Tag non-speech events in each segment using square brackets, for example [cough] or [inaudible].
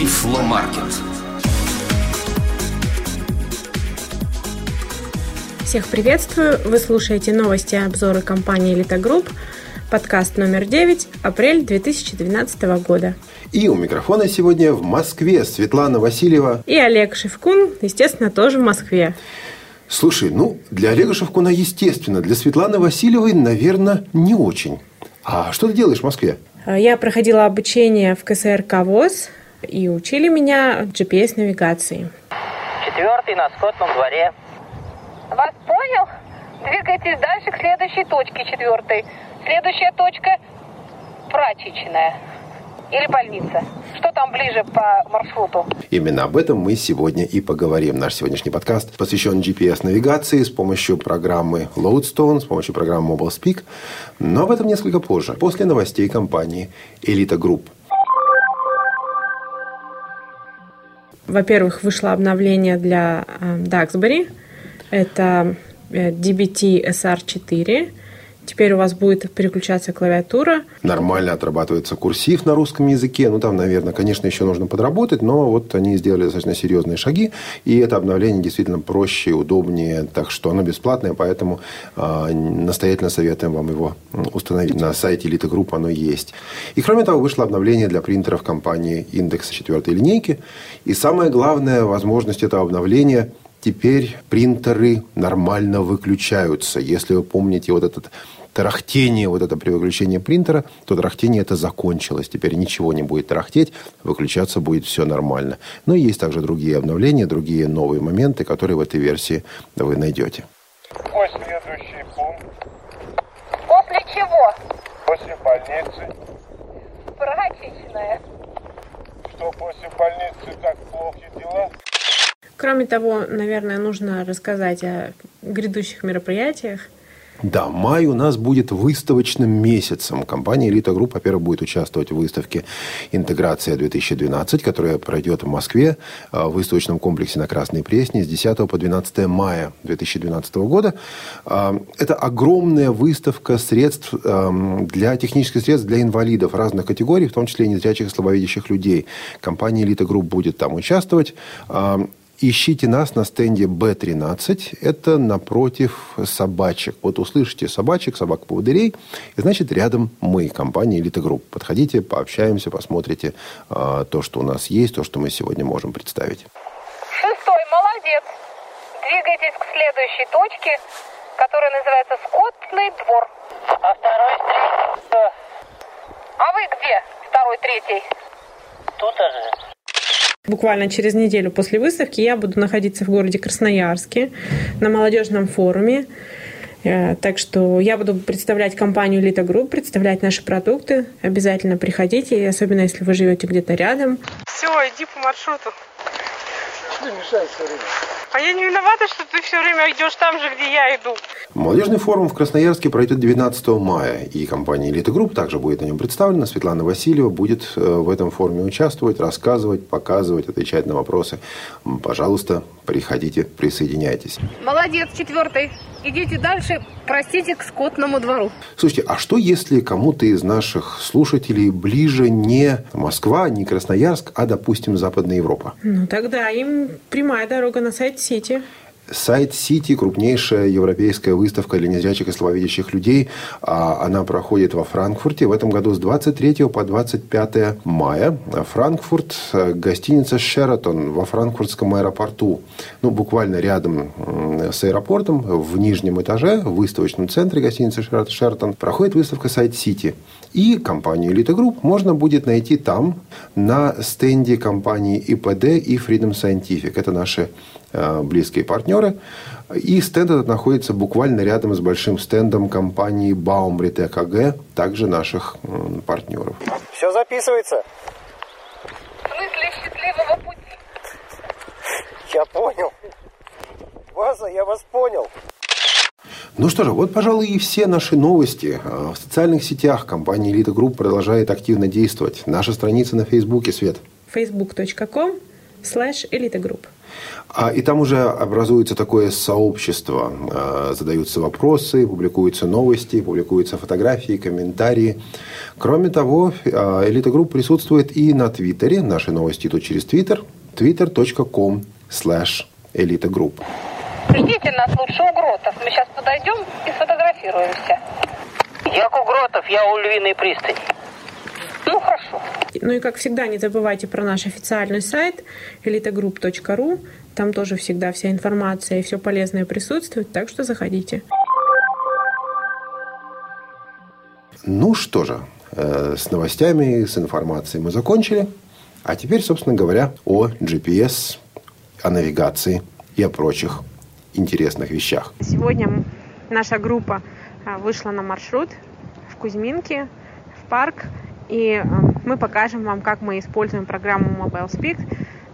Тифломаркет. Всех приветствую! Вы слушаете новости и обзоры компании «Элита Групп», подкаст номер 9, апрель 2012 года. И у микрофона сегодня в Москве Светлана Васильева. И Олег Шевкун, естественно, тоже в Москве. Слушай, ну, для Олега Шевкуна естественно, для Светланы Васильевой, наверное, не очень. А что ты делаешь в Москве? Я проходила обучение в КСРК ВОЗ, и учили меня GPS-навигации. Четвертый на скотном дворе. Вас понял? Двигайтесь дальше к следующей точке, четвертой. Следующая точка – прачечная. Или больница. Что там ближе по маршруту? Именно об этом мы сегодня и поговорим. Наш сегодняшний подкаст посвящен GPS-навигации с помощью программы Loadstone, с помощью программы MobileSpeak. Но об этом несколько позже, после новостей компании Elita Group. Во-первых, вышло обновление для э, Duxbury. Это э, DBT SR4. Теперь у вас будет переключаться клавиатура. Нормально отрабатывается курсив на русском языке. Ну, там, наверное, конечно, еще нужно подработать, но вот они сделали достаточно серьезные шаги. И это обновление действительно проще удобнее. Так что оно бесплатное, поэтому э, настоятельно советуем вам его установить. На сайте Elite Group оно есть. И, кроме того, вышло обновление для принтеров компании Index 4 линейки. И самое главное, возможность этого обновления – теперь принтеры нормально выключаются. Если вы помните вот этот тарахтение, вот это при выключении принтера, то тарахтение это закончилось. Теперь ничего не будет тарахтеть, выключаться будет все нормально. Но есть также другие обновления, другие новые моменты, которые в этой версии вы найдете. Какой следующий пункт? После чего? После больницы. Прачечная. Что после больницы так плохи дела? Кроме того, наверное, нужно рассказать о грядущих мероприятиях – да, май у нас будет выставочным месяцем. Компания «Элита Групп», во-первых, будет участвовать в выставке «Интеграция-2012», которая пройдет в Москве э, в выставочном комплексе на Красной Пресне с 10 по 12 мая 2012 года. Э, это огромная выставка средств эм, для технических средств для инвалидов разных категорий, в том числе незрячих и слабовидящих людей. Компания «Элита Групп» будет там участвовать. Ищите нас на стенде B13. Это напротив собачек. Вот услышите собачек, собак-поводырей, и значит рядом мы, компания Элита Групп. Подходите, пообщаемся, посмотрите э, то, что у нас есть, то, что мы сегодня можем представить. Шестой, молодец. Двигайтесь к следующей точке, которая называется Скотный двор. А второй, третий? А вы где? Второй, третий. Тут же. Буквально через неделю после выставки я буду находиться в городе Красноярске на молодежном форуме. Э, так что я буду представлять компанию Элита Групп, представлять наши продукты. Обязательно приходите, особенно если вы живете где-то рядом. Все, иди по маршруту. Что ты мешаешь все время? А я не виновата, что ты все время идешь там же, где я иду. Молодежный форум в Красноярске пройдет 12 мая, и компания «Элита Групп» также будет на нем представлена. Светлана Васильева будет э, в этом форуме участвовать, рассказывать, показывать, отвечать на вопросы. Пожалуйста, приходите, присоединяйтесь. Молодец, четвертый. Идите дальше, простите, к скотному двору. Слушайте, а что если кому-то из наших слушателей ближе не Москва, не Красноярск, а, допустим, Западная Европа? Ну, тогда им прямая дорога на сайт Сити. Сайт Сити – крупнейшая европейская выставка для незрячих и слабовидящих людей. А, она проходит во Франкфурте в этом году с 23 по 25 мая. Франкфурт – гостиница «Шератон» во франкфуртском аэропорту. Ну, буквально рядом с аэропортом, в нижнем этаже, в выставочном центре гостиницы «Шератон» проходит выставка «Sight City». И компанию «Элита Групп» можно будет найти там, на стенде компании ИПД и Freedom Scientific. Это наши Э, близкие партнеры. И стенд этот находится буквально рядом с большим стендом компании Баумрит ЭКГ, также наших партнеров. Все записывается. В смысле счастливого пути? Я понял. База, я вас понял. Ну что же, вот, пожалуй, и все наши новости. Э, в социальных сетях компания Elite Group продолжает активно действовать. Наша страница на Фейсбуке, Свет. facebook.com slash. А, и там уже образуется такое сообщество, а, задаются вопросы, публикуются новости, публикуются фотографии, комментарии. Кроме того, а, Элита Групп присутствует и на Твиттере. Наши новости идут через Твиттер. twitter.com slash Элита Групп. Ждите нас лучше у Гротов. Мы сейчас подойдем и сфотографируемся. Я у Гротов, я у Львиной пристани. Ну, хорошо. Ну и, как всегда, не забывайте про наш официальный сайт elitagroup.ru. Там тоже всегда вся информация и все полезное присутствует, так что заходите. Ну что же, э, с новостями, с информацией мы закончили. А теперь, собственно говоря, о GPS, о навигации и о прочих интересных вещах. Сегодня наша группа а, вышла на маршрут в Кузьминке, в парк, и а, мы покажем вам, как мы используем программу Mobile Speak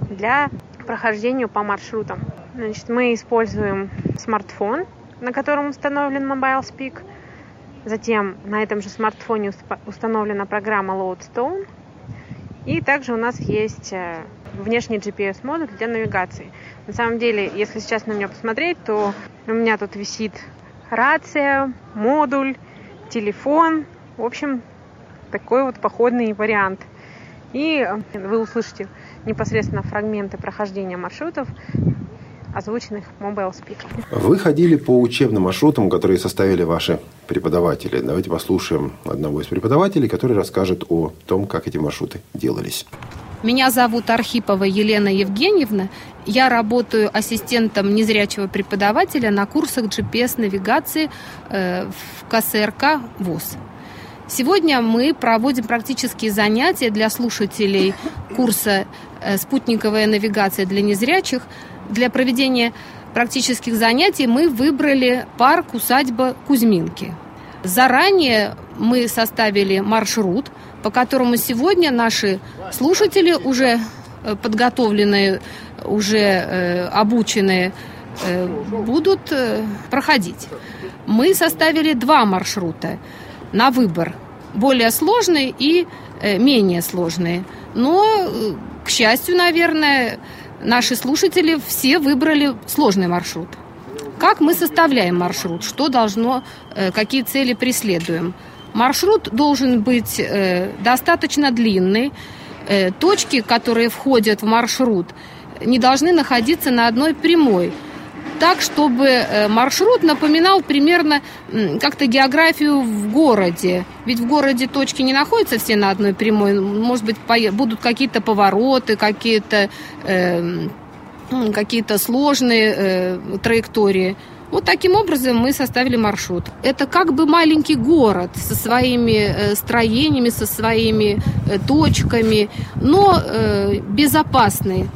для прохождения по маршрутам. Значит, мы используем смартфон, на котором установлен Mobile Speak. Затем на этом же смартфоне установлена программа Loadstone. И также у нас есть э, внешний GPS-модуль для навигации. На самом деле, если сейчас на меня посмотреть, то у меня тут висит рация, модуль, телефон. В общем, такой вот походный вариант. И вы услышите непосредственно фрагменты прохождения маршрутов, озвученных Mobile Speak. Вы ходили по учебным маршрутам, которые составили ваши преподаватели. Давайте послушаем одного из преподавателей, который расскажет о том, как эти маршруты делались. Меня зовут Архипова Елена Евгеньевна. Я работаю ассистентом незрячего преподавателя на курсах GPS-навигации э, в КСРК ВОЗ. Сегодня мы проводим практические занятия для слушателей курса э, «Спутниковая навигация для незрячих». Для проведения практических занятий мы выбрали парк усадьба Кузьминки. Заранее мы составили маршрут, по которому сегодня наши слушатели уже э, подготовленные, уже э, обученные будут проходить. Мы составили два маршрута на выбор. Более сложные и э, менее сложные. Но, э, к счастью, наверное, наши слушатели все выбрали сложный маршрут. Как мы составляем маршрут? Что должно, э, какие цели преследуем? Маршрут должен быть достаточно длинный. Точки, которые входят в маршрут, не должны находиться на одной прямой – так, чтобы э, маршрут напоминал примерно как-то географию в городе. Ведь в городе точки не находятся все на одной прямой. Может быть, будут какие-то повороты, какие-то э, какие-то сложные э, траектории. Вот таким образом мы составили маршрут. Это как бы маленький город со своими э, строениями, со своими точками, но безопасный.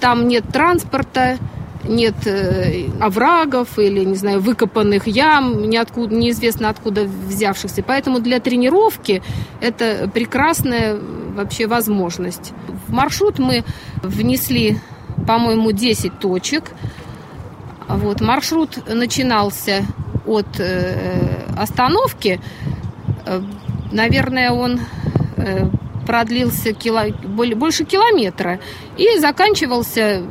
Там нет транспорта, нет э, оврагов или, не знаю, выкопанных ям, ниоткуда, неизвестно откуда взявшихся. Поэтому для тренировки это прекрасная вообще возможность. В маршрут мы внесли, по-моему, 10 точек. Вот, маршрут начинался от э, остановки. Э, наверное, он продлился кило, больше километра и заканчивался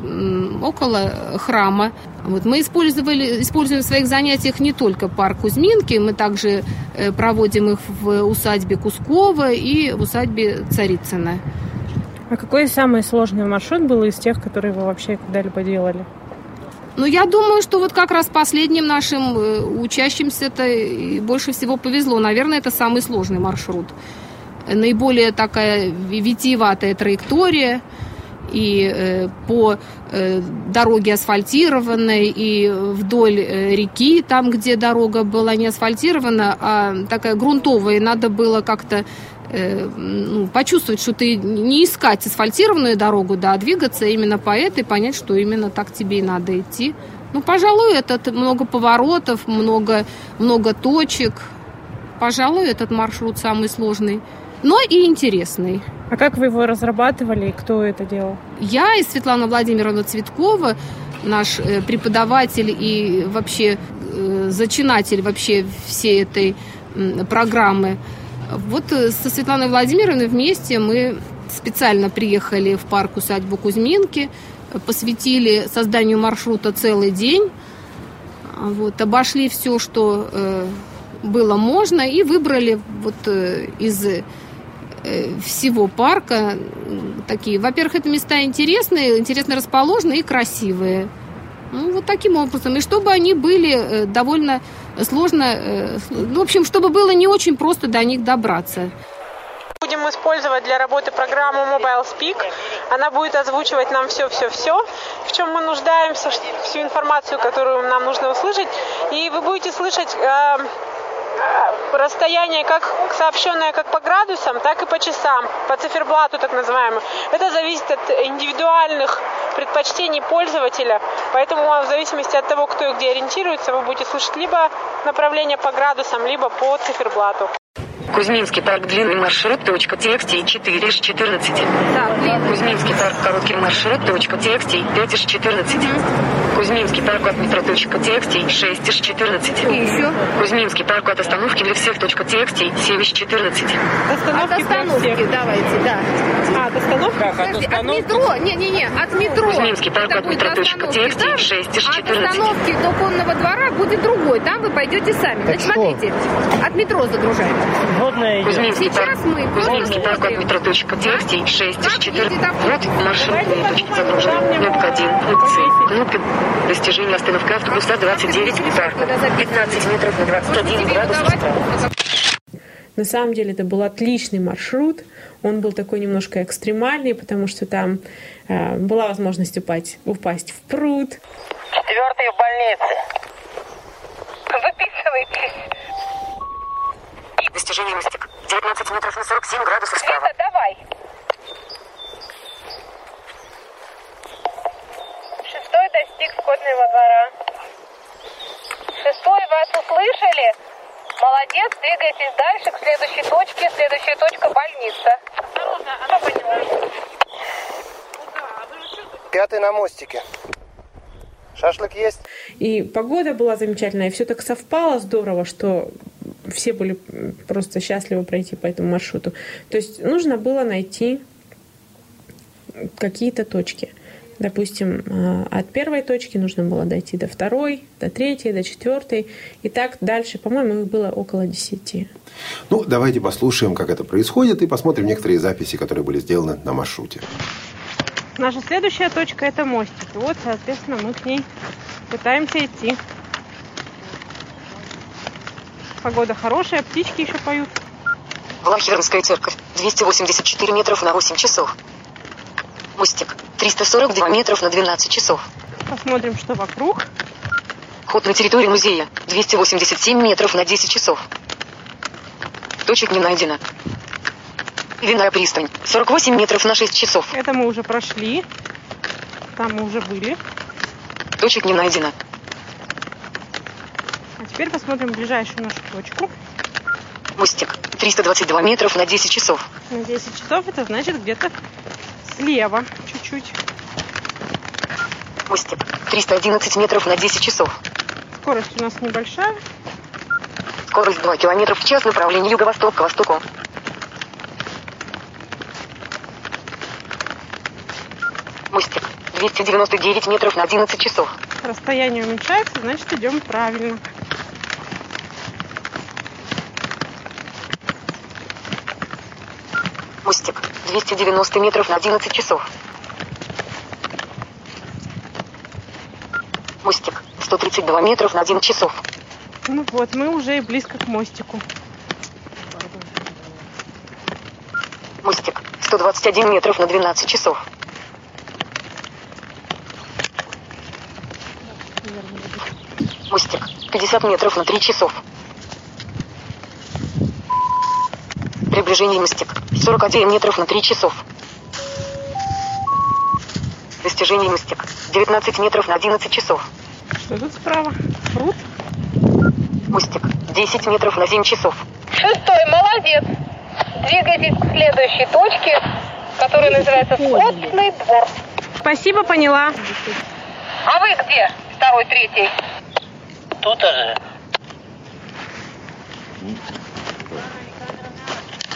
около храма. Вот мы использовали, используем в своих занятиях не только парк Кузьминки, мы также э, проводим их в усадьбе Кускова и в усадьбе Царицына. А какой самый сложный маршрут был из тех, которые вы вообще когда-либо делали? Ну, я думаю, что вот как раз последним нашим э, учащимся-то больше всего повезло. Наверное, это самый сложный маршрут наиболее такая витиеватая траектория, и э, по э, дороге асфальтированной, и вдоль э, реки, там, где дорога была не асфальтирована, а такая грунтовая, надо было как-то ну, почувствовать, что ты не искать асфальтированную дорогу, да, а двигаться именно по этой, понять, что именно так тебе и надо идти. Ну, пожалуй, этот много поворотов, много, много точек. Пожалуй, этот маршрут самый сложный но и интересный. А как вы его разрабатывали и кто это делал? Я и Светлана Владимировна Цветкова, наш э, преподаватель и вообще э, зачинатель вообще всей этой программы. Вот э, со Светланой Владимировной вместе мы специально приехали в парк усадьбу Кузьминки, посвятили созданию маршрута целый день. Вот, обошли все, что было можно, и выбрали вот из всего парка такие. Во-первых, это места интересные, интересно расположенные и красивые. Ну, вот таким образом. И чтобы они были э, довольно сложно, э, ну, в общем, чтобы было не очень просто до них добраться. Будем использовать для работы программу Mobile Speak. Она будет озвучивать нам все-все-все, в чем мы нуждаемся, всю информацию, которую нам нужно услышать. И вы будете слышать э, расстояние как сообщенное как по градусам, так и по часам, по циферблату так называемому. Это зависит от индивидуальных предпочтений пользователя, поэтому в зависимости от того, кто и где ориентируется, вы будете слышать либо направление по градусам, либо по циферблату. Кузьминский парк длинный маршрут, точка, текст 4 из 14. Кузьминский парк короткий маршрут, точка, текст 5 из 14. Кузьминский парк от метро, точка, текст 6 из 14. И еще? Кузьминский парк от остановки для всех, точка, текст 7 из 14. От остановки, давайте, да. А, от остановки? Как, от Подожди, от остановки? метро, не-не-не, от метро. Кузьминский парк Это от метро, точка, остановки, текст да? 6 из А 14. От остановки до конного двора будет другой, там вы пойдете сами. Значит, смотрите, от метро загружаем. Кузьминский Сейчас парк, мы Кузьминский парк от смотрим. метро, точка, текст 6 из Как 14. ездит автобус? Вот маршрутные точки загружены. Кнопка 1, кнопка С, кнопка Достижение остановка автобуса 29, парк 15 метров на 21 градус. На самом деле это был отличный маршрут. Он был такой немножко экстремальный, потому что там э, была возможность упасть, упасть в пруд. Четвертый в больнице. Записывайтесь. Достижение мостик 19 метров на 47 градусов справа. Света, давай. Шестой достиг скотного двора. Шестой, вас услышали? Молодец, двигайтесь дальше к следующей точке. Следующая точка больница. Она поняла. Пятый на мостике. Шашлык есть? И погода была замечательная, и все так совпало здорово, что все были просто счастливы пройти по этому маршруту. То есть нужно было найти какие-то точки. Допустим, э, от первой точки нужно было дойти до второй, до третьей, до четвертой. И так дальше, по-моему, их было около десяти. Ну, давайте послушаем, как это происходит, и посмотрим некоторые записи, которые были сделаны на маршруте. Наша следующая точка это мостик. И вот, соответственно, мы к ней пытаемся идти. Погода хорошая, птички еще поют. Влахернская церковь 284 метров на 8 часов. Мостик 342 метров на 12 часов. Посмотрим, что вокруг. Вход на территорию музея 287 метров на 10 часов. Точек не найдено. Винная пристань 48 метров на 6 часов. Это мы уже прошли. Там мы уже были. Точек не найдено. А теперь посмотрим ближайшую нашу точку. Мостик 322 метров на 10 часов. На 10 часов это значит где-то слева чуть-чуть. Мостик 311 метров на 10 часов. Скорость у нас небольшая. Скорость 2 километров в час, направление юго-восток к востоку. Мостик 299 метров на 11 часов. Расстояние уменьшается, значит идем правильно. Мостик 290 метров на 11 часов. Мостик 132 метров на 1 часов. Ну вот, мы уже и близко к мостику. Мостик 121 метров на 12 часов. Мостик 50 метров на 3 часов. Приближение мостик 41 метров на 3 часов. Достижение мостик 19 метров на 11 часов. Что тут справа? Пруд? Мостик 10 метров на 7 часов. Шестой, молодец. Двигайтесь к следующей точке, которая называется Скотный двор. Спасибо, поняла. А вы где? Второй, третий. Тут же.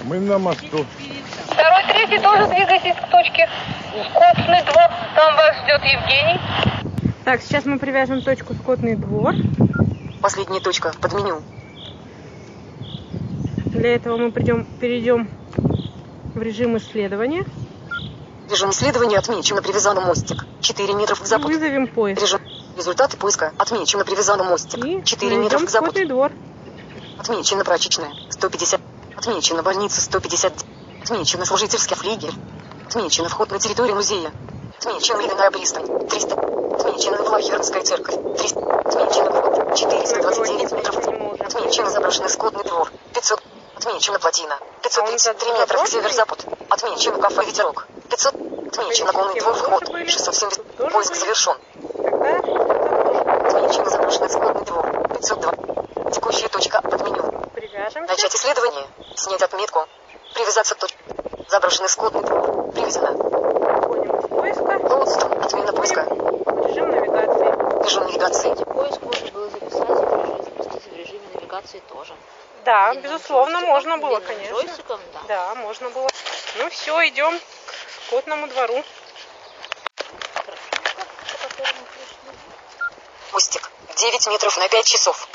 Мы на мосту. Второй, третий тоже двигайтесь к точке Скотный двор. Там вас ждет Евгений. Так, сейчас мы привяжем точку Скотный двор. Последняя точка под меню. Для этого мы придем, перейдем в режим исследования. Режим исследования отмечен на привязанном мостик. 4 метра к западу. вызовем поиск. Режим. Результаты поиска отмечен на привязанном мостик. И 4 метра найдем к западу. Скотный двор. Отмечена прачечная. 150. Отмечена больница 150. Отмечена служительский флигель. Отмечена вход на территорию музея. Отмечена ледяная пристань. 300. Отмечена Блахернская церковь. 300. Отмечена вход. 429 метров. Отмечена заброшенный скотный двор. 500. Отмечена плотина. 533 метра к северо-запад. Отмечена кафе «Ветерок». 500. Отмечена конный двор вход. 670. Поиск завершен. Отмечена заброшенный скотный двор. 502. Текущая точка под меню. Начать исследование. Снять отметку. Привязаться к точке. Заброшенный скотный двор. Привязано. Выходим из поиска. Лоудстон. Отмена поиска. В режим навигации. Режим навигации. Поиск можно было записать и в режиме, запустить в режиме навигации тоже. Да, безусловно, можно было, конечно. Джойстиком, да. Да, можно было. Ну все, идем к Скотному двору. Мостик. 9 метров на 5 часов.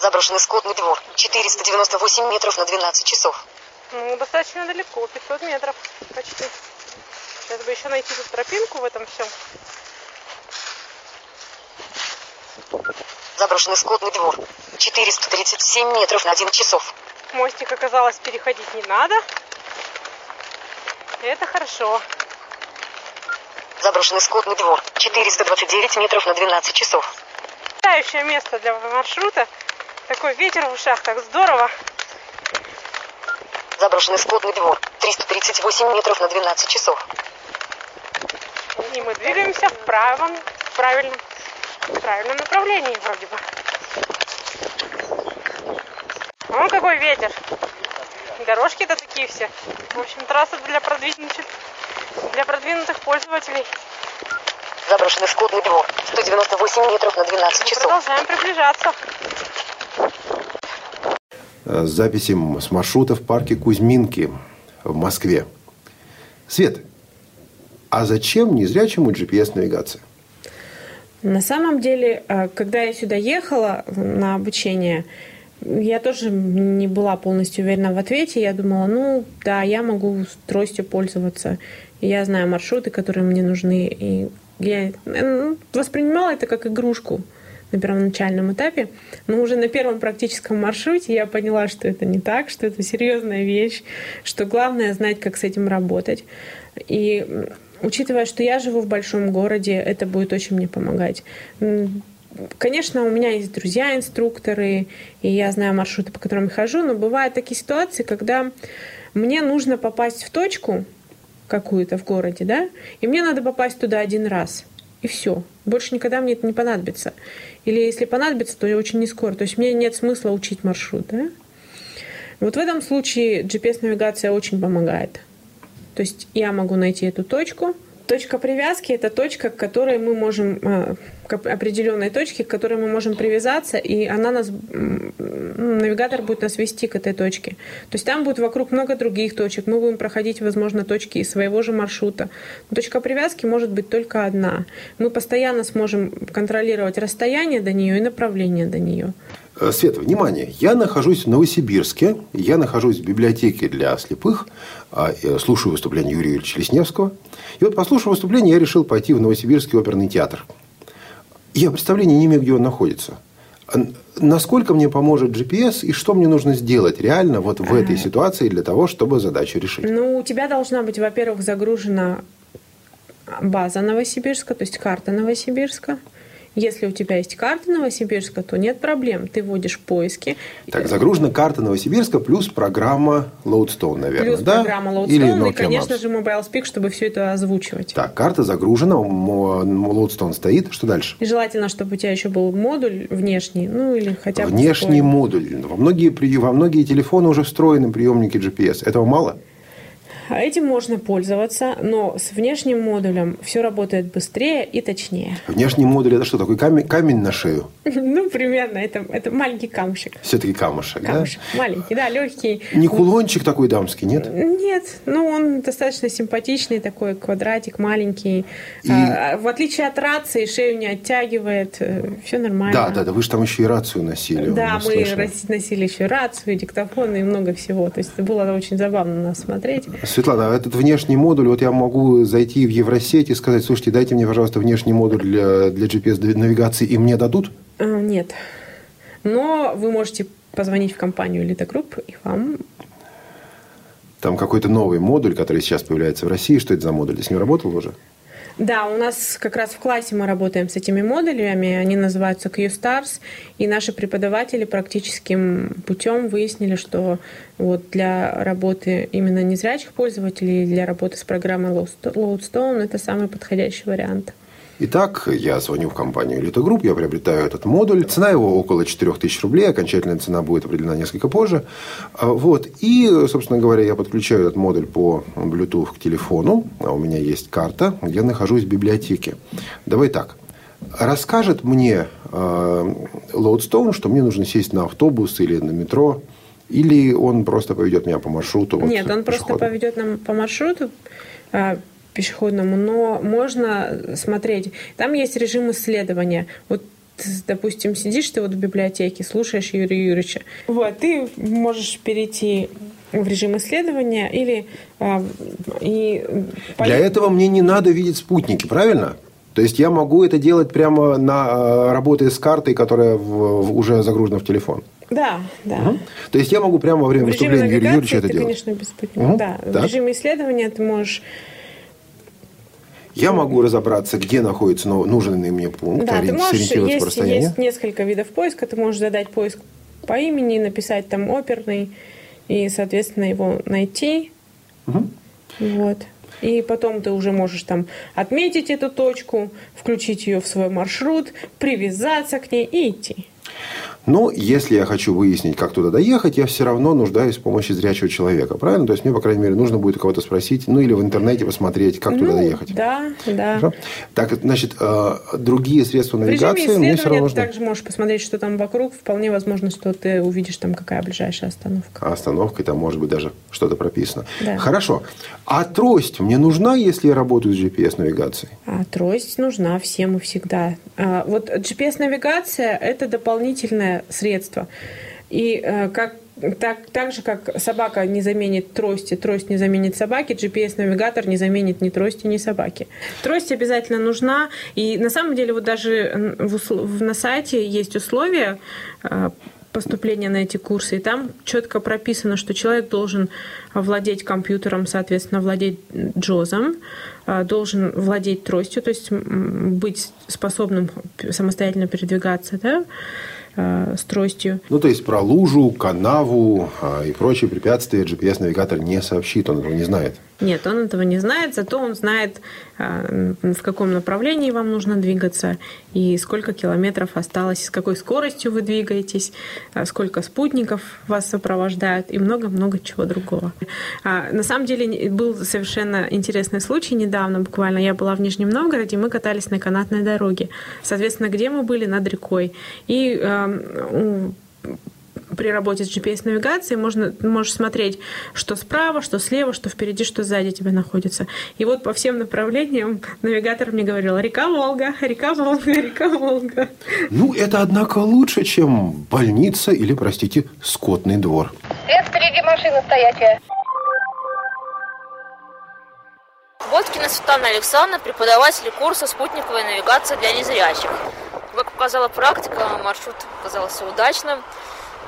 Заброшенный скотный двор. 498 метров на 12 часов. Ну, достаточно далеко, 500 метров почти. Сейчас бы еще найти тут тропинку в этом всем. Заброшенный скотный двор. 437 метров на 11 часов. Мостик оказалось переходить не надо. Это хорошо. Заброшенный скотный двор. 429 метров на 12 часов. Потрясающее место для маршрута. Такой ветер в ушах, так здорово. Заброшенный скотный двор. 338 метров на 12 часов. И мы двигаемся в правом, в правильном, в правильном направлении вроде бы. Вон какой ветер. Дорожки-то такие все. В общем, трасса для продвинутых, для продвинутых пользователей. Заброшенный скотный двор. 198 метров на 12 Мы часов. продолжаем приближаться. Э, записи с маршрута в парке Кузьминки в Москве. Свет, а зачем незрячему GPS-навигация? На самом деле, э, когда я сюда ехала на обучение, я тоже не была полностью уверена в ответе. Я думала, ну да, я могу тростью пользоваться. Я знаю маршруты, которые мне нужны. И я ну, воспринимала это как игрушку на первоначальном этапе. Но уже на первом практическом маршруте я поняла, что это не так, что это серьезная вещь, что главное знать, как с этим работать. И учитывая, что я живу в большом городе, это будет очень мне помогать. Конечно, у меня есть друзья-инструкторы, и я знаю маршруты, по которым я хожу, но бывают такие ситуации, когда мне нужно попасть в точку какую-то в городе, да, и мне надо попасть туда один раз. И все. Больше никогда мне это не понадобится. Или если понадобится, то очень не скоро. То есть мне нет смысла учить маршрут, да? Вот в этом случае GPS-навигация очень помогает. То есть я могу найти эту точку. Точка привязки – это точка, к которой мы можем, э, к определенной точке, к которой мы можем привязаться, и она нас, навигатор будет нас вести к этой точке. То есть там будет вокруг много других точек, мы будем проходить, возможно, точки из своего же маршрута. Но точка привязки может быть только одна. Мы постоянно сможем контролировать расстояние до нее и направление до нее. Э, Света, внимание, я нахожусь в Новосибирске, я нахожусь в библиотеке для слепых, а, э, слушаю выступление Юрия Юрьевича Лесневского. И вот, послушав выступление, я решил пойти в Новосибирский оперный театр. Я представления не имею, где он находится. Насколько мне поможет GPS и что мне нужно сделать реально вот в этой ситуации для того, чтобы задачу решить? Ну, у тебя должна быть, во-первых, загружена база Новосибирска, то есть карта Новосибирска. Если у тебя есть карта Новосибирска, то нет проблем. Ты вводишь поиски. Так, загружена карта Новосибирска плюс программа Loadstone, наверное, Плюс да? программа Или Loadstone и, Nokia конечно Maps. же, Mobile Speak, чтобы все это озвучивать. Так, карта загружена, Loadstone стоит. Что дальше? И желательно, чтобы у тебя еще был модуль внешний, ну или хотя бы Внешний встроенный. модуль. Во многие, при- во многие телефоны уже встроены приемники GPS. Этого мало? А Этим можно пользоваться, но с внешним модулем все работает быстрее и точнее. Внешний модуль это что, такой камень, камень на шею? [laughs] Ну, примерно, это, это маленький камушек. Все-таки камушек, Камушек, маленький, да, легкий. да? Не кулончик такой дамский, нет? Нет, ну он достаточно симпатичный, такой квадратик маленький. И- А, в отличие от рации, шею не оттягивает, все нормально. Да, да, да. Вы же там еще и рацию носили. Да, мы рос- носили еще рацию, диктофон и много всего. То есть это было очень забавно нас смотреть. Светлана, а этот внешний модуль, вот я могу зайти в Евросеть и сказать, слушайте, дайте мне, пожалуйста, внешний модуль для, для GPS-навигации, и мне дадут? А, Нет. Но вы можете позвонить в компанию Elite Group, и вам... Там какой-то новый модуль, который сейчас появляется в России. Что это за модуль? Ты с ним работал уже? Да, у нас как раз в классе мы работаем с этими модулями, они называются Q-Stars, и наши преподаватели практическим путем выяснили, что вот для работы именно незрячих пользователей, для работы с программой Loadstone это самый подходящий вариант. Итак, я звоню в компанию Elite Group, я приобретаю этот модуль. Цена его около 4000 рублей, окончательная цена будет определена несколько позже. А, Вот. И, собственно говоря, я подключаю этот модуль по Bluetooth к телефону. А у меня есть карта, где нахожусь в библиотеке. Давай так. Расскажет мне э, Loadstone, что мне нужно сесть на автобус или на метро, или он просто поведет меня по маршруту? вот, Нет, он просто пешеходному? поведет нам по маршруту а, пешеходному, но можно смотреть. Там есть режим исследования. Вот допустим, сидишь ты вот в библиотеке, слушаешь Юрия Юрьевича. Вот, ты можешь перейти в режим исследования или а, и Для этого мне не надо видеть спутники, правильно? То есть я могу это делать прямо на э, работая с картой, которая в- в- уже загружена в телефон. Да, да. Мгм. То есть я могу прямо во время В выступления Юрия Юрьевича это ты, делать. конечно, без спутника. Мгм. Да, Так. в режиме исследования ты можешь Я могу разобраться, где находится нужный мне пункт, Да, ты можешь, есть, есть несколько видов поиска, ты можешь задать поиск по имени, написать там оперный и, соответственно, его найти. Мгм. Вот. И потом ты уже можешь там отметить эту точку, включить ее в свой маршрут, привязаться к ней и идти. Но если я хочу выяснить, как туда доехать, я все равно нуждаюсь в помощи зрячего человека, правильно? То есть мне, по крайней мере, нужно будет у кого-то спросить, ну или в интернете посмотреть, как туда Ну, доехать. Да, да. Хорошо? Так, значит, э, другие средства В навигации мне все равно исследования ты нужны. также можешь посмотреть, что там вокруг. Вполне возможно, что ты увидишь там, какая ближайшая остановка. А остановкой там может быть даже что-то прописано. Да. Хорошо. А трость мне нужна, если я работаю с GPS-навигацией? А трость нужна всем и всегда. А, вот GPS-навигация – это дополнительное средство. И э, как так, так же, как собака не заменит трости, трость не заменит собаки, GPS-навигатор не заменит ни трости, ни собаки. Трость обязательно нужна. И на самом деле вот даже в на сайте есть условия э, поступления на эти курсы, и там четко прописано, что человек должен владеть компьютером, соответственно, владеть джозом, а, должен владеть тростью, то есть быть способным самостоятельно передвигаться да, а, с тростью. Ну, то есть про лужу, канаву а, и прочие препятствия GPS-навигатор не сообщит, он этого не знает. Нет, он этого не знает, зато он знает, а, в каком направлении вам нужно двигаться и сколько километров осталось, с какой скоростью вы двигаетесь, а, сколько спутников вас сопровождают и много-много чего другого. А, На самом деле был совершенно интересный случай недавно, буквально я была в Нижнем Новгороде, мы катались на канатной дороге. Соответственно, где мы были? Над рекой. И при работе с GPS-навигацией можно, ты можешь смотреть, что справа, что слева, что впереди, что сзади тебя находится. И вот по всем направлениям навигатор мне говорил «Река Волга, река Волга, река Волга». Ну, это, однако, лучше, чем больница или, простите, скотный двор. Свет впереди машина стоячая. Боткина Светлана Александровна, преподаватель курса «Спутниковая навигация для незрячих». Как показала практика, маршрут оказался удачным,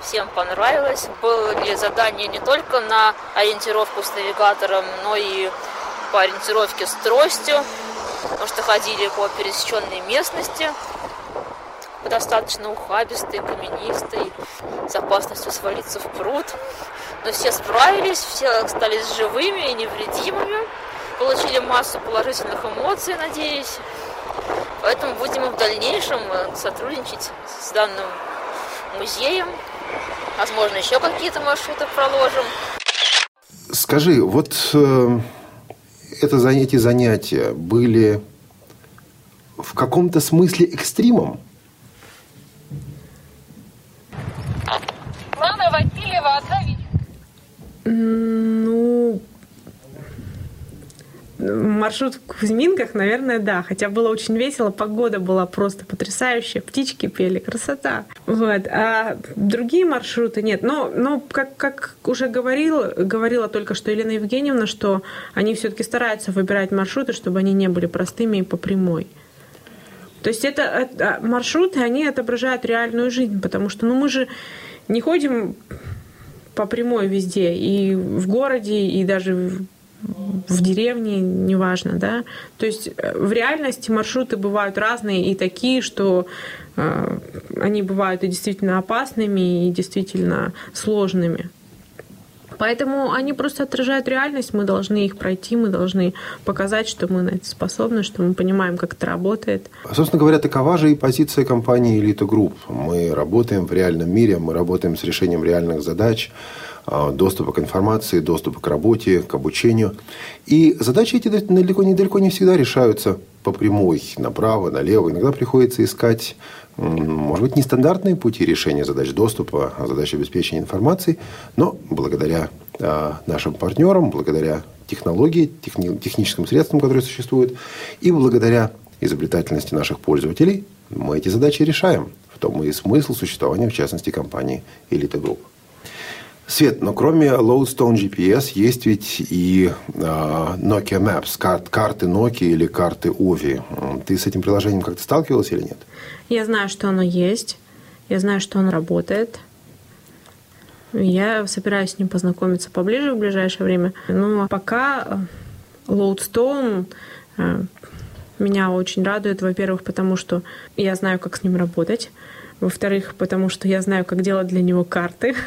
всем понравилось. Были задания не только на ориентировку с навигатором, но и по ориентировке с тростью, потому что ходили по пересеченной местности, достаточно ухабистой, каменистой, с опасностью свалиться в пруд. Но все справились, все остались живыми и невредимыми, получили массу положительных эмоций, надеюсь. Поэтому будем в дальнейшем э, сотрудничать с данным музеем. Возможно, еще какие-то маршруты проложим. Скажи, вот э, это, эти занятия были в каком-то смысле экстримом? Лана Васильева, отзовись. Ну, маршрут в Кузьминках, наверное, да. Хотя было очень весело, погода была просто потрясающая, птички пели, красота. Вот. А другие маршруты нет. Но, но как, как уже говорил, говорила только что Елена Евгеньевна, что они все-таки стараются выбирать маршруты, чтобы они не были простыми и по прямой. То есть это, маршруты, они отображают реальную жизнь, потому что ну, мы же не ходим по прямой везде, и в городе, и даже в деревне, неважно, да. То есть э, в реальности маршруты бывают разные и такие, что э, они бывают и действительно опасными, и действительно сложными. Поэтому они просто отражают реальность, мы должны их пройти, мы должны показать, что мы на это способны, что мы понимаем, как это работает. Собственно говоря, такова же и позиция компании «Элита Групп». Мы работаем в реальном мире, мы работаем с решением реальных задач, а, доступа к информации, доступа к работе, к обучению. И задачи эти далеко не, далеко не всегда решаются по прямой, направо, налево. Иногда приходится искать, может быть, нестандартные пути решения задач доступа, задач обеспечения информацией, но благодаря а, нашим партнерам, благодаря технологии, техни, техническим средствам, которые существуют, и благодаря изобретательности наших пользователей, мы эти задачи решаем. В том и смысл существования, в частности, компании «Элита Групп». Свет, но кроме Lodestone GPS есть ведь и э, Nokia Maps, карт, карты Nokia или карты Ovi. Ты с этим приложением как-то сталкивалась или нет? Я знаю, что оно есть. Я знаю, что оно работает. Я собираюсь с ним познакомиться поближе в ближайшее время. Но пока Lodestone э, меня очень радует, во-первых, потому что я знаю, как с ним работать. Во-вторых, потому что я знаю, как делать для него карты. [laughs]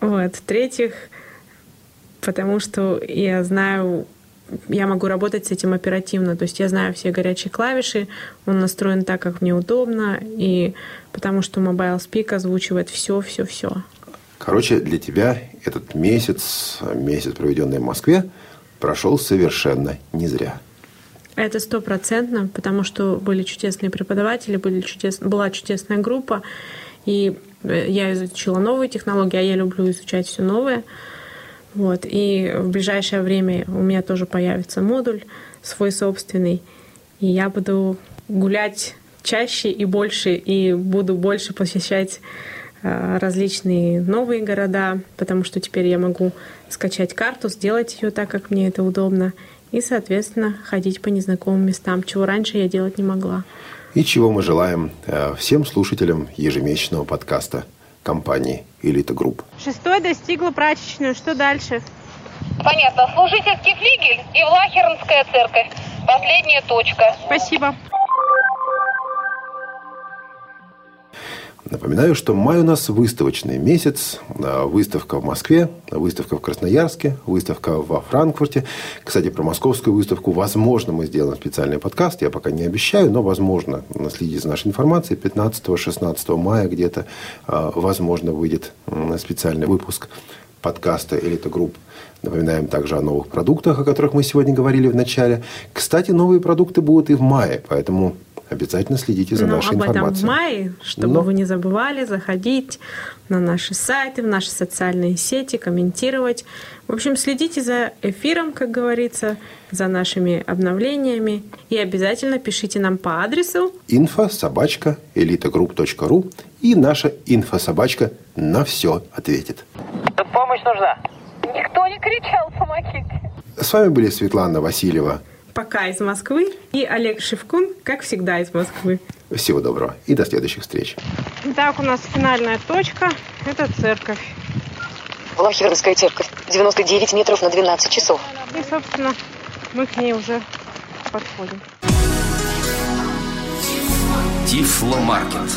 Вот. В-третьих, потому что я знаю, я могу работать с этим оперативно. То есть я знаю все горячие клавиши, он настроен так, как мне удобно, и потому что Mobile Speak озвучивает все, все, все. Короче, для тебя этот месяц, месяц, проведенный в Москве, прошел совершенно не зря. Это стопроцентно, потому что были чудесные преподаватели, были чудес... была чудесная группа, и я изучила новые технологии, а я люблю изучать все новое. Вот. И в ближайшее время у меня тоже появится модуль свой собственный. И я буду гулять чаще и больше, и буду больше посещать э, различные новые города, потому что теперь я могу скачать карту, сделать ее так, как мне это удобно, и, соответственно, ходить по незнакомым местам, чего раньше я делать не могла и чего мы желаем э, всем слушателям ежемесячного подкаста компании «Элита Групп». Шестой достигла прачечную. Что дальше? Понятно. Служительский флигель и Влахернская церковь. Последняя точка. Спасибо. Напоминаю, что май у нас выставочный месяц. Выставка в Москве, выставка в Красноярске, выставка во Франкфурте. Кстати, про московскую выставку, возможно, мы сделаем специальный подкаст. Я пока не обещаю, но, возможно, следите за нашей информацией. 15-16 мая где-то, а, возможно, выйдет специальный выпуск подкаста «Элита Групп». Напоминаем также о новых продуктах, о которых мы сегодня говорили в начале. Кстати, новые продукты будут и в мае, поэтому обязательно следите за Но нашей об информацией. этом в мае, чтобы Но... вы не забывали заходить на наши сайты, в наши социальные сети, комментировать. В общем, следите за эфиром, как говорится, за нашими обновлениями. И обязательно пишите нам по адресу info собачка элитагрупп.ру и наша инфособачка на все ответит. Помощь нужна. Никто не кричал, помогите. С вами были Светлана Васильева пока из Москвы и Олег Шевкун, как всегда, из Москвы. Всего доброго и до следующих встреч. Так, у нас финальная точка. Это церковь. Лахеровская церковь. 99 метров на 12 часов. И, собственно, мы к ней уже подходим. Тифломаркет.